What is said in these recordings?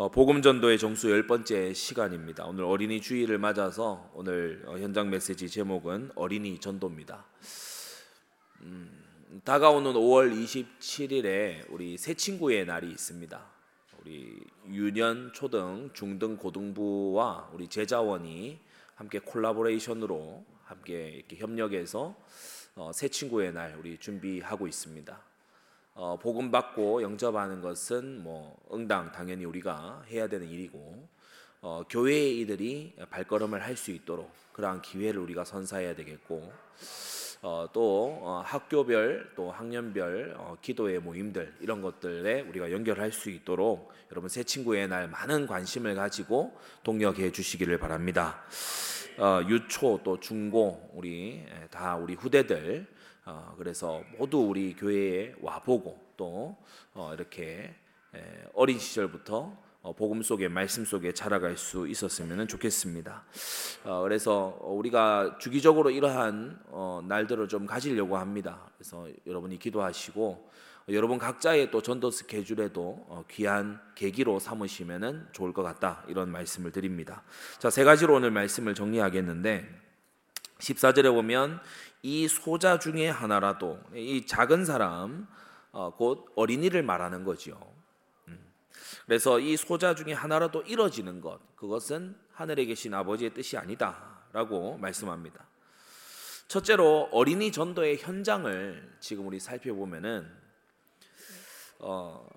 어, 복음 전도의 정수 열 번째 시간입니다. 오늘 어린이 주일을 맞아서 오늘 어, 현장 메시지 제목은 어린이 전도입니다. 음, 다가오는 5월 27일에 우리 새 친구의 날이 있습니다. 우리 유년 초등, 중등, 고등부와 우리 제자원이 함께 콜라보레이션으로 함께 이렇게 협력해서 어, 새 친구의 날 우리 준비하고 있습니다. 어, 복음 받고 영접하는 것은 뭐 응당 당연히 우리가 해야 되는 일이고 어, 교회의 이들이 발걸음을 할 수 있도록 그러한 기회를 우리가 선사해야 되겠고 어, 또 어, 학교별 또 학년별 어, 기도의 모임들 이런 것들에 우리가 연결할 수 있도록 여러분 새 친구의 날 많은 관심을 가지고 동력해 주시기를 바랍니다. 어, 유초 또 중고 우리 다 우리 후대들 어, 그래서 모두 우리 교회에 와 보고 또 어, 이렇게 에, 어린 시절부터 어, 복음 속에 말씀 속에 자라갈 수 있었으면 좋겠습니다. 어, 그래서 우리가 주기적으로 이러한 어, 날들을 좀 가지려고 합니다. 그래서 여러분이 기도하시고 여러분 각자의 또 전도 스케줄에도 어, 귀한 계기로 삼으시면은 좋을 것 같다 이런 말씀을 드립니다. 자 세 가지로 오늘 말씀을 정리하겠는데 14절에 보면 이 소자 중에 하나라도 이 작은 사람 어, 곧 어린이를 말하는 거죠. 음. 그래서 이 소자 중에 하나라도 이뤄지는 것 그것은 하늘에 계신 아버지의 뜻이 아니다라고 말씀합니다. 첫째로 어린이 전도의 현장을 지금 우리 살펴보면은 어,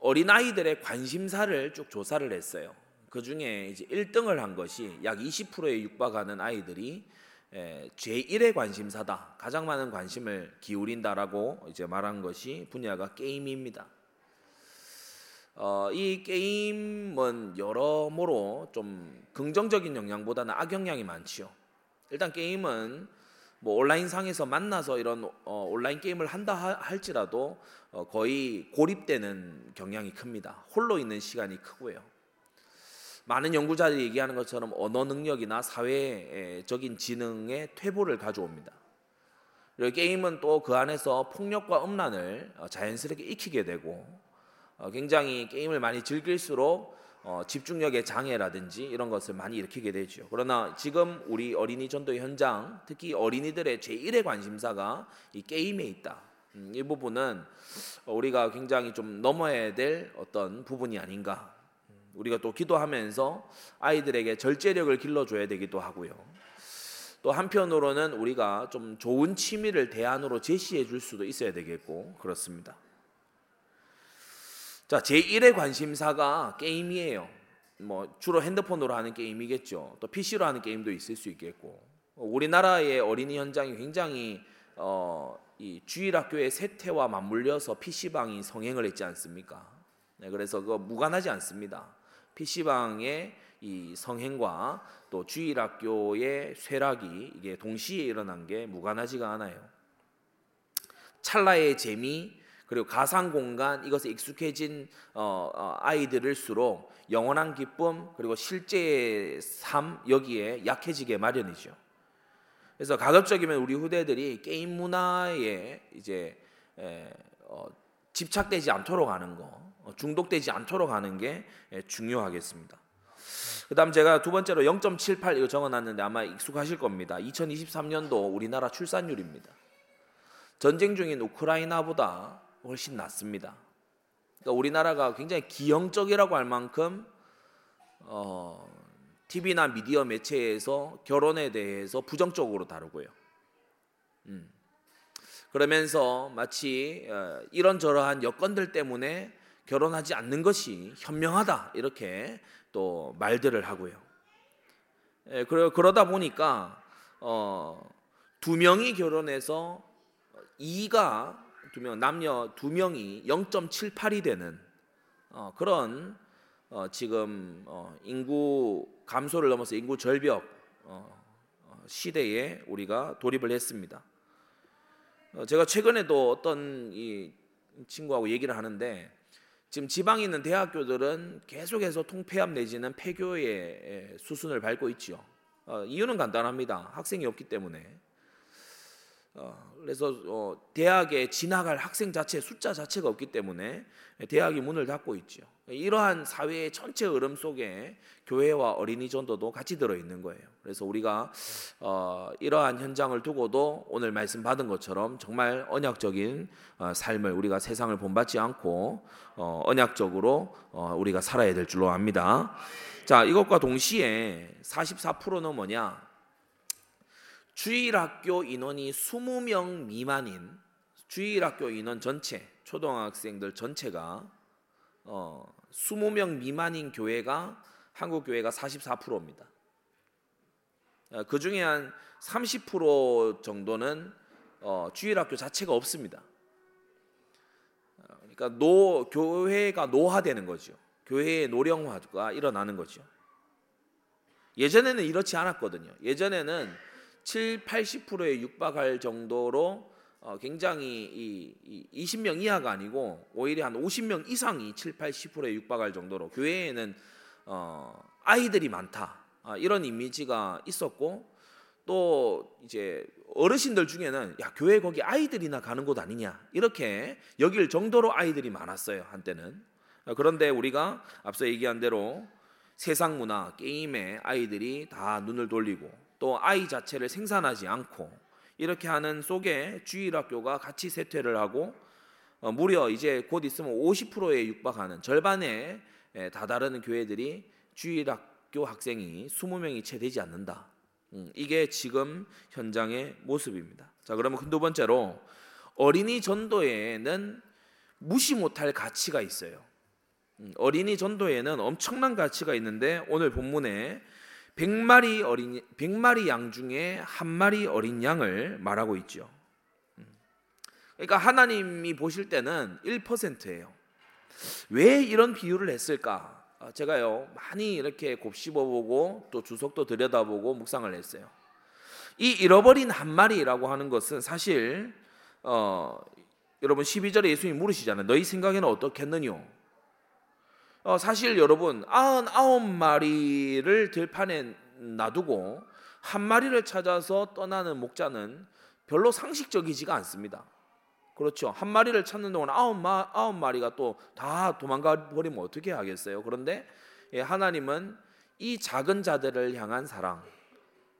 어린 아이들의 관심사를 쭉 조사를 했어요. 그 중에 이제 1등을 한 것이 약 20%에 육박하는 아이들이 제1의 관심사다. 가장 많은 관심을 기울인다라고 이제 말한 것이 분야가 게임입니다. 어, 이 게임은 여러모로 좀 긍정적인 영향보다는 악영향이 많지요. 일단 게임은 뭐 온라인 상에서 만나서 이런 어, 온라인 게임을 한다 할지라도 어, 거의 고립되는 경향이 큽니다. 홀로 있는 시간이 크고요. 많은 연구자들이 얘기하는 것처럼 언어 능력이나 사회적인 지능의 퇴보를 가져옵니다. 그리고 게임은 또 그 안에서 폭력과 음란을 어, 자연스럽게 익히게 되고 어, 굉장히 게임을 많이 즐길수록 어, 집중력의 장애라든지 이런 것을 많이 일으키게 되죠. 그러나 지금 우리 어린이 전도 현장, 특히 어린이들의 제1의 관심사가 이 게임에 있다. 음, 이 부분은 우리가 굉장히 좀 넘어야 될 어떤 부분이 아닌가 우리가 또 기도하면서 아이들에게 절제력을 길러줘야 되기도 하고요. 또 한편으로는 우리가 좀 좋은 취미를 대안으로 제시해 줄 수도 있어야 되겠고 그렇습니다. 자, 제1의 관심사가 게임이에요. 뭐 주로 핸드폰으로 하는 게임이겠죠. 또 PC로 하는 게임도 있을 수 있겠고. 우리나라의 어린이 현장이 굉장히 어, 이 주일학교의 세태와 맞물려서 PC방이 성행을 했지 않습니까? 네, 그래서 그 무관하지 않습니다. PC방의 이 성행과 또 주일학교의 쇠락이 이게 동시에 일어난 게 무관하지가 않아요. 찰나의 재미 그리고 가상 공간 이것에 익숙해진 어, 어, 아이들일수록 영원한 기쁨 그리고 실제의 삶 여기에 약해지게 마련이죠. 그래서 가급적이면 우리 후대들이 게임 문화에 이제 에, 어, 집착되지 않도록 하는 거, 어, 중독되지 않도록 하는 게 예, 중요하겠습니다. 그다음 제가 두 번째로 0.78 이거 적어놨는데 아마 익숙하실 겁니다. 2023년도 우리나라 출산율입니다. 전쟁 중인 우크라이나보다 훨씬 낮습니다. 그러니까 우리나라가 굉장히 기형적이라고 할 만큼 어, TV나 미디어 매체에서 결혼에 대해서 부정적으로 다루고요. 음. 그러면서 마치 어, 이런저러한 여건들 때문에 결혼하지 않는 것이 현명하다 이렇게 또 말들을 하고요. 예, 그러다 보니까 어, 두 명이 결혼해서 이가 두 명 남녀 두 명이 0.78이 되는 어, 그런 어, 지금 어, 인구 감소를 넘어서 인구 절벽 어, 어, 시대에 우리가 돌입을 했습니다. 어, 제가 최근에도 어떤 이 친구하고 얘기를 하는데 지금 지방에 있는 대학교들은 계속해서 통폐합 내지는 폐교의 수순을 밟고 있지요. 어, 이유는 간단합니다. 학생이 없기 때문에. 어, 그래서 어, 대학에 진학할 학생 자체 숫자 자체가 없기 때문에 대학이 문을 닫고 있죠. 이러한 사회의 전체 흐름 속에 교회와 어린이 전도도 같이 들어 있는 거예요. 그래서 우리가 어, 이러한 현장을 두고도 오늘 말씀 받은 것처럼 정말 언약적인 어, 삶을 우리가 세상을 본받지 않고 어, 언약적으로 어, 우리가 살아야 될 줄로 압니다. 자, 이것과 동시에 44%는 뭐냐? 주일 학교 인원이 20명 미만인 주일 학교 인원 전체 초등학생들 전체가 어, 20명 미만인 교회가 한국 교회가 44%입니다. 어, 그 중에 한 30% 정도는 어, 주일 학교 자체가 없습니다. 어, 그러니까 노 교회가 노화되는 거죠. 교회의 노령화가 일어나는 거죠. 예전에는 이렇지 않았거든요. 예전에는 7, 80%에 육박할 정도로 어, 굉장히 이, 이 20명 이하가 아니고 오히려 한 50명 이상이 7, 80%에 육박할 정도로 교회에는 어, 아이들이 많다. 아, 이런 이미지가 있었고 또 이제 어르신들 중에는 야 교회 거기 아이들이나 가는 곳 아니냐? 이렇게 여길 정도로 아이들이 많았어요 한때는. 어, 그런데 우리가 앞서 얘기한 대로 세상 문화 게임에 아이들이 다 눈을 돌리고 또 아이 자체를 생산하지 않고 이렇게 하는 속에 주일학교가 같이 세퇴를 하고 어, 무려 이제 곧 있으면 50%에 육박하는 절반에 다다르는 교회들이 주일학교 학생이 20명이 채 되지 않는다. 음, 이게 지금 현장의 모습입니다. 자, 그러면 두 번째로 어린이 전도에는 무시 못할 가치가 있어요. 음, 어린이 전도에는 엄청난 가치가 있는데 오늘 본문에 100마리 어린 100마리 양 중에 한 마리 어린 양을 말하고 있죠. 음. 그러니까 하나님이 보실 때는 1%예요. 왜 이런 비유를 했을까? 아, 제가요 많이 이렇게 곱씹어보고 또 주석도 들여다보고 묵상을 했어요. 이 잃어버린 한 마리라고 하는 것은 사실 어, 여러분 12절에 예수님 물으시잖아요. 너희 생각에는 어떻겠느냐? 어, 사실 여러분 99마리를 들판에 놔두고 한 마리를 찾아서 떠나는 목자는 별로 상식적이지가 않습니다. 그렇죠. 한 마리를 찾는 동안 아홉, 마, 아홉 마리가 또 다 도망가 버리면 어떻게 하겠어요? 그런데 예, 하나님은 이 작은 자들을 향한 사랑,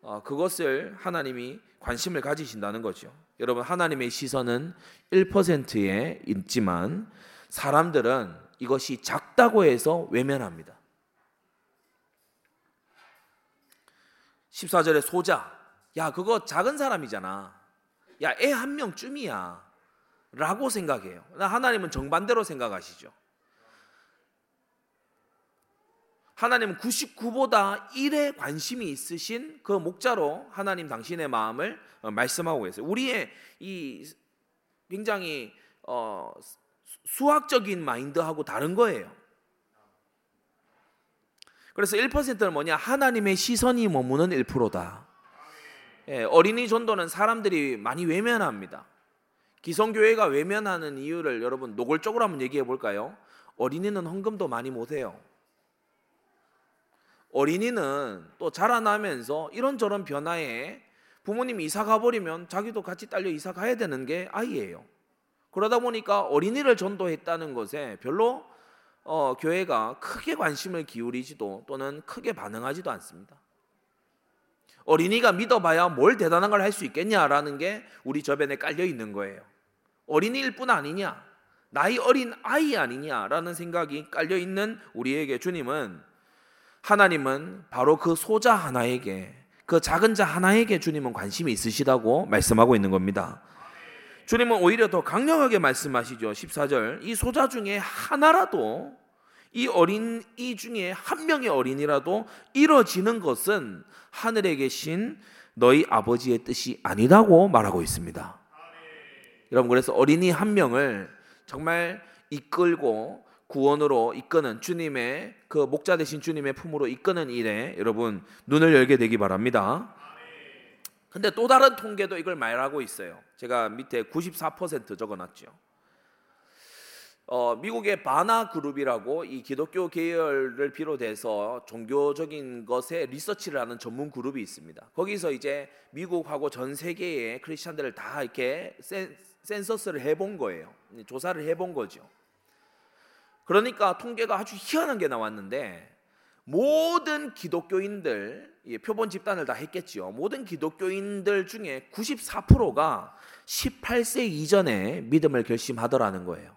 어, 그것을 하나님이 관심을 가지신다는 거죠. 여러분 하나님의 시선은 1%에 있지만 사람들은 이것이 작다고 해서 외면합니다. 14절에 소자. 야, 그거 작은 사람이잖아. 야, 애 한 명쯤이야. 라고 생각해요. 하나님은 정반대로 생각하시죠. 하나님은 99보다 1에 관심이 있으신 그 목자로 하나님 당신의 마음을 어, 말씀하고 계세요. 우리의 이 굉장히 어, 수학적인 마인드하고 다른 거예요. 그래서 1%는 뭐냐? 하나님의 시선이 머무는 1%다. 예, 어린이 전도는 사람들이 많이 외면합니다. 기성교회가 외면하는 이유를 여러분 노골적으로 한번 얘기해 볼까요? 어린이는 헌금도 많이 못 해요. 어린이는 또 자라나면서 이런저런 변화에 부모님이 이사 가버리면 자기도 같이 딸려 이사 가야 되는 게 아이예요. 그러다 보니까 어린이를 전도했다는 것에 별로 어, 교회가 크게 관심을 기울이지도 또는 크게 반응하지도 않습니다. 어린이가 믿어봐야 뭘 대단한 걸 할 수 있겠냐라는 게 우리 저변에 깔려 있는 거예요. 어린이일 뿐 아니냐, 나이 어린 아이 아니냐라는 생각이 깔려 있는 우리에게 주님은 하나님은 바로 그 소자 하나에게 그 작은 자 하나에게 주님은 관심이 있으시다고 말씀하고 있는 겁니다. 주님은 오히려 더 강력하게 말씀하시죠. 14절. 이 소자 중에 하나라도 이 어린 이 중에 한 명의 어린이라도 이뤄지는 것은 하늘에 계신 너희 아버지의 뜻이 아니라고 말하고 있습니다. 여러분 그래서 어린이 한 명을 정말 이끌고 구원으로 이끄는 주님의 그 목자 되신 주님의 품으로 이끄는 일에 여러분 눈을 열게 되기 바랍니다. 근데 또 다른 통계도 이걸 말하고 있어요. 제가 밑에 94% 적어놨죠. 어, 미국의 바나 그룹이라고 이 기독교 계열을 비롯해서 종교적인 것에 리서치를 하는 전문 그룹이 있습니다. 거기서 이제 미국하고 전 세계의 크리스천들을 다 이렇게 센, 센서스를 해본 거예요. 조사를 해본 거죠. 그러니까 통계가 아주 희한한 게 나왔는데 모든 기독교인들 표본 집단을 다 했겠지요. 모든 기독교인들 중에 94%가 18세 이전에 믿음을 결심하더라는 거예요.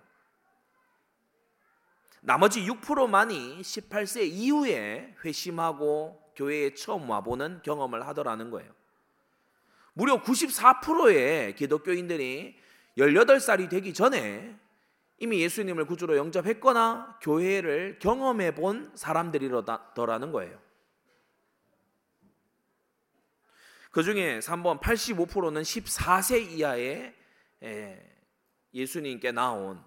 나머지 6%만이 18세 이후에 회심하고 교회에 처음 와보는 경험을 하더라는 거예요. 무려 94%의 기독교인들이 18살이 되기 전에 이미 예수님을 구주로 영접했거나 교회를 경험해 본 사람들이더라는 거예요. 그 중에 3번 85%는 14세 이하의 예수님께 나온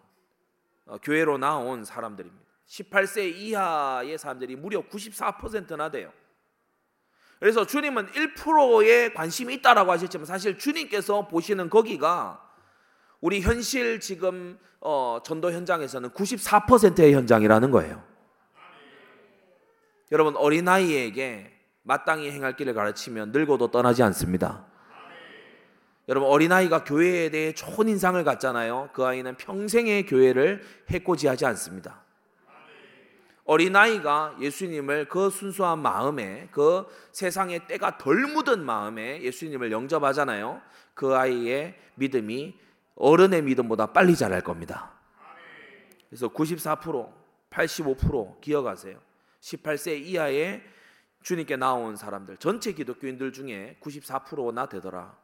어, 교회로 나온 사람들입니다. 18세 이하의 사람들이 무려 94%나 돼요. 그래서 주님은 1%의 관심이 있다라고 하셨지만 사실 주님께서 보시는 거기가 우리 현실 지금 어, 전도 현장에서는 94%의 현장이라는 거예요. 여러분 어린아이에게 마땅히 행할 길을 가르치면 늙어도 떠나지 않습니다. 여러분 어린아이가 교회에 대해 좋은 인상을 갖잖아요. 그 아이는 평생의 교회를 해코지하지 않습니다. 어린아이가 예수님을 그 순수한 마음에 그 세상의 때가 덜 묻은 마음에 예수님을 영접하잖아요. 그 아이의 믿음이 어른의 믿음보다 빨리 자랄 겁니다. 그래서 94%, 85% 기억하세요. 18세 이하의 주님께 나온 사람들 전체 기독교인들 중에 94%나 되더라.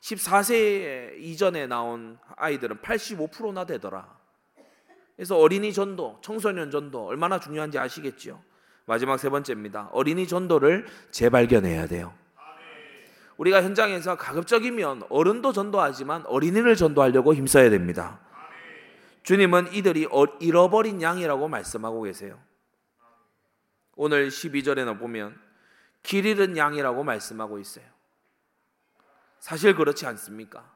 14세 이전에 나온 아이들은 85%나 되더라. 그래서 어린이 전도, 청소년 전도 얼마나 중요한지 아시겠지요? 마지막 세 번째입니다. 어린이 전도를 재발견해야 돼요. 우리가 현장에서 가급적이면 어른도 전도하지만 어린이를 전도하려고 힘써야 됩니다. 주님은 이들이 어, 잃어버린 양이라고 말씀하고 계세요. 오늘 12절에는 보면 길 잃은 양이라고 말씀하고 있어요. 사실 그렇지 않습니까?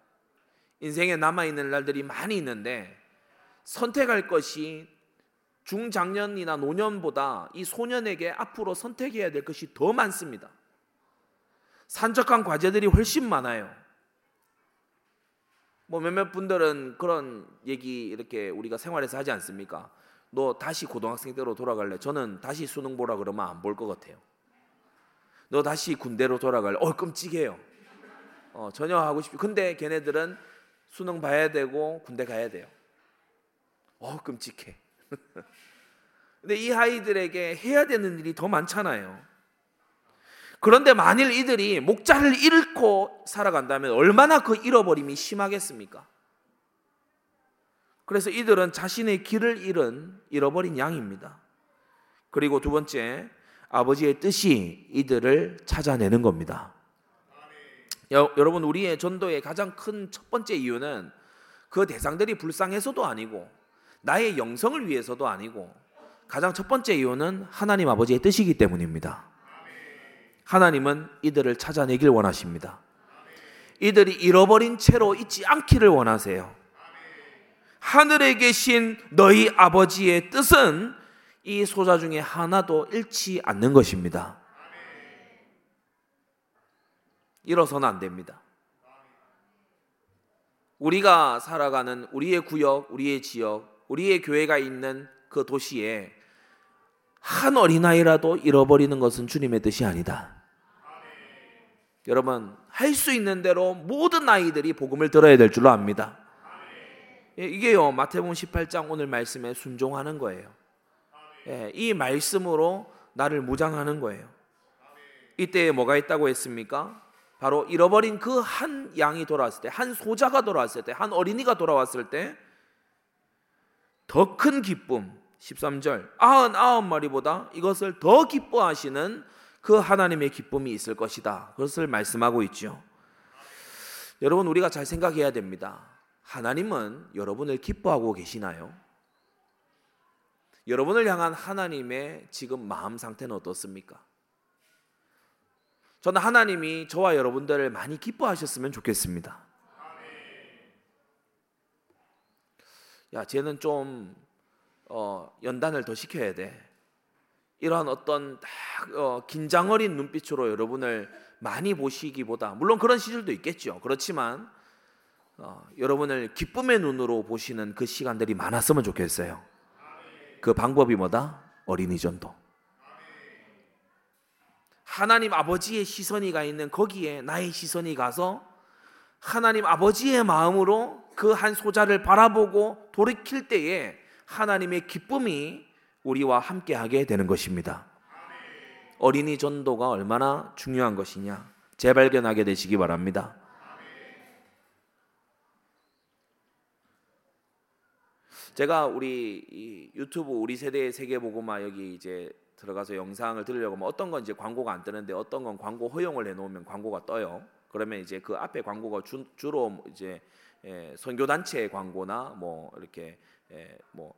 인생에 남아있는 날들이 많이 있는데 선택할 것이 중장년이나 노년보다 이 소년에게 앞으로 선택해야 될 것이 더 많습니다. 산적한 과제들이 훨씬 많아요. 뭐 몇몇 분들은 그런 얘기 이렇게 우리가 생활에서 하지 않습니까? 너 다시 고등학생 때로 돌아갈래? 저는 다시 수능 보라 그러면 안 볼 것 같아요. 너 다시 군대로 돌아갈래? 어 끔찍해요. 어, 전혀 하고 싶지. 근데 걔네들은 수능 봐야 되고 군대 가야 돼요. 어, 끔찍해. 근데 이 아이들에게 해야 되는 일이 더 많잖아요. 그런데 만일 이들이 목자를 잃고 살아간다면 얼마나 그 잃어버림이 심하겠습니까? 그래서 이들은 자신의 길을 잃은 잃어버린 양입니다. 그리고 두 번째, 아버지의 뜻이 이들을 찾아내는 겁니다. 여, 여러분 우리의 전도의 가장 큰 첫 번째 이유는 그 대상들이 불쌍해서도 아니고 나의 영성을 위해서도 아니고 가장 첫 번째 이유는 하나님 아버지의 뜻이기 때문입니다. 하나님은 이들을 찾아내길 원하십니다. 이들이 잃어버린 채로 있지 않기를 원하세요. 하늘에 계신 너희 아버지의 뜻은 이 소자 중에 하나도 잃지 않는 것입니다. 일어서는 안 됩니다. 우리가 살아가는 우리의 구역, 우리의 지역, 우리의 교회가 있는 그 도시에 한 어린아이라도 잃어버리는 것은 주님의 뜻이 아니다. 여러분, 할 수 있는 대로 모든 아이들이 복음을 들어야 될 줄로 압니다. 예, 이게요, 마태복음 18장 오늘 말씀에 순종하는 거예요. 예, 이 말씀으로 나를 무장하는 거예요. 이때에 뭐가 있다고 했습니까? 바로 잃어버린 그 한 양이 돌아왔을 때, 한 소자가 돌아왔을 때, 한 어린이가 돌아왔을 때, 더 큰 기쁨, 13절, 아흔 아홉 마리보다 이것을 더 기뻐하시는 그 하나님의 기쁨이 있을 것이다. 그것을 말씀하고 있죠. 여러분, 우리가 잘 생각해야 됩니다. 하나님은 여러분을 기뻐하고 계시나요? 여러분을 향한 하나님의 지금 마음 상태는 어떻습니까? 저는 하나님이 저와 여러분들을 많이 기뻐하셨으면 좋겠습니다. 야, 쟤는 좀 어, 연단을 더 시켜야 돼. 이러한 어떤 딱 어, 긴장 어린 눈빛으로 여러분을 많이 보시기보다 물론 그런 시절도 있겠죠. 그렇지만 어, 여러분을 기쁨의 눈으로 보시는 그 시간들이 많았으면 좋겠어요. 그 방법이 뭐다? 어린이 전도. 하나님 아버지의 시선이 가 있는 거기에 나의 시선이 가서 하나님 아버지의 마음으로 그 한 소자를 바라보고 돌이킬 때에 하나님의 기쁨이 우리와 함께 하게 되는 것입니다. 어린이 전도가 얼마나 중요한 것이냐 재발견하게 되시기 바랍니다. 제가 우리 유튜브 우리 세대의 세계 보고마 여기 이제 들어가서 영상을 들으려고 하면 어떤 건 이제 광고가 안 뜨는데 어떤 건 광고 허용을 해놓으면 광고가 떠요. 그러면 이제 그 앞에 광고가 주, 로 이제 예, 선교 단체 광고나 뭐 이렇게 예, 뭐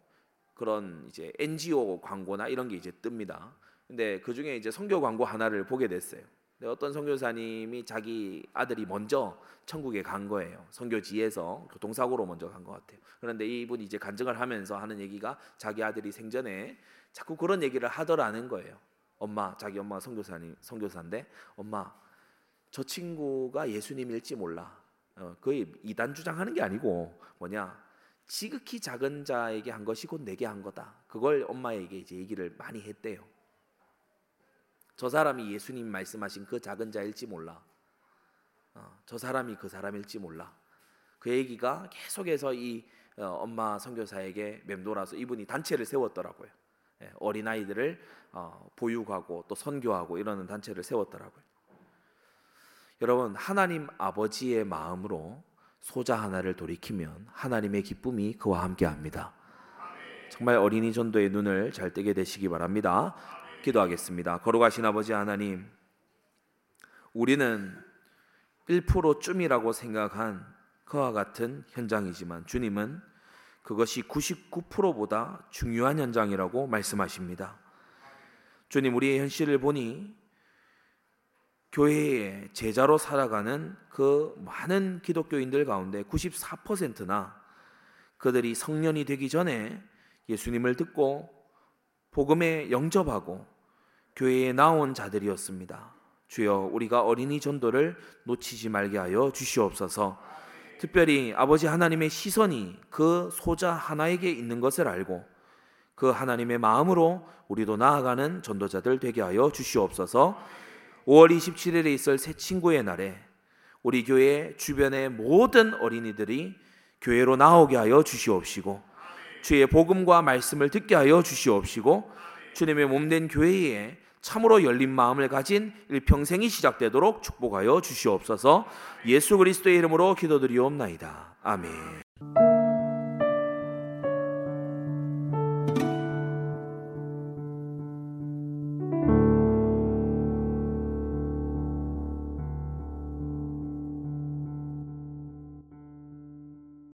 그런 이제 NGO 광고나 이런 게 이제 뜹니다. 근데 그 중에 이제 선교 광고 하나를 보게 됐어요. 근데 어떤 선교사님이 자기 아들이 먼저 천국에 간 거예요. 선교지에서 교통사고로 먼저 간 것 같아요. 그런데 이분이 이제 간증을 하면서 하는 얘기가 자기 아들이 생전에 자꾸 그런 얘기를 하더라는 거예요. 엄마, 자기 엄마가 선교사님, 선교사인데 엄마, 저 친구가 예수님일지 몰라. 어, 거의 이단 주장하는 게 아니고 뭐냐 지극히 작은 자에게 한 것이 곧 내게 한 거다. 그걸 엄마에게 이제 얘기를 많이 했대요. 저 사람이 예수님 말씀하신 그 작은 자일지 몰라. 어, 저 사람이 그 사람일지 몰라. 그 얘기가 계속해서 이 어, 엄마 선교사에게 맴돌아서 이분이 단체를 세웠더라고요. 예, 어린 아이들을 어, 보육하고 또 선교하고 이러는 단체를 세웠더라고요. 여러분 하나님 아버지의 마음으로 소자 하나를 돌이키면 하나님의 기쁨이 그와 함께 합니다. 정말 어린이 전도의 눈을 잘 뜨게 되시기 바랍니다. 기도하겠습니다. 거룩하신 아버지 하나님, 우리는 1%쯤이라고 생각한 그와 같은 현장이지만 주님은 그것이 99%보다 중요한 현장이라고 말씀하십니다. 주님, 우리의 현실을 보니 교회의 제자로 살아가는 그 많은 기독교인들 가운데 94%나 그들이 성년이 되기 전에 예수님을 듣고 복음에 영접하고 교회에 나온 자들이었습니다. 주여 우리가 어린이 전도를 놓치지 말게 하여 주시옵소서. 특별히 아버지 하나님의 시선이 그 소자 하나에게 있는 것을 알고 그 하나님의 마음으로 우리도 나아가는 전도자들 되게 하여 주시옵소서. 5월 27일에 있을 새 친구의 날에 우리 교회 주변의 모든 어린이들이 교회로 나오게 하여 주시옵시고 주의 복음과 말씀을 듣게 하여 주시옵시고 주님의 몸된 교회에 참으로 열린 마음을 가진 일평생이 시작되도록 축복하여 주시옵소서 예수 그리스도의 이름으로 기도드리옵나이다. 아멘.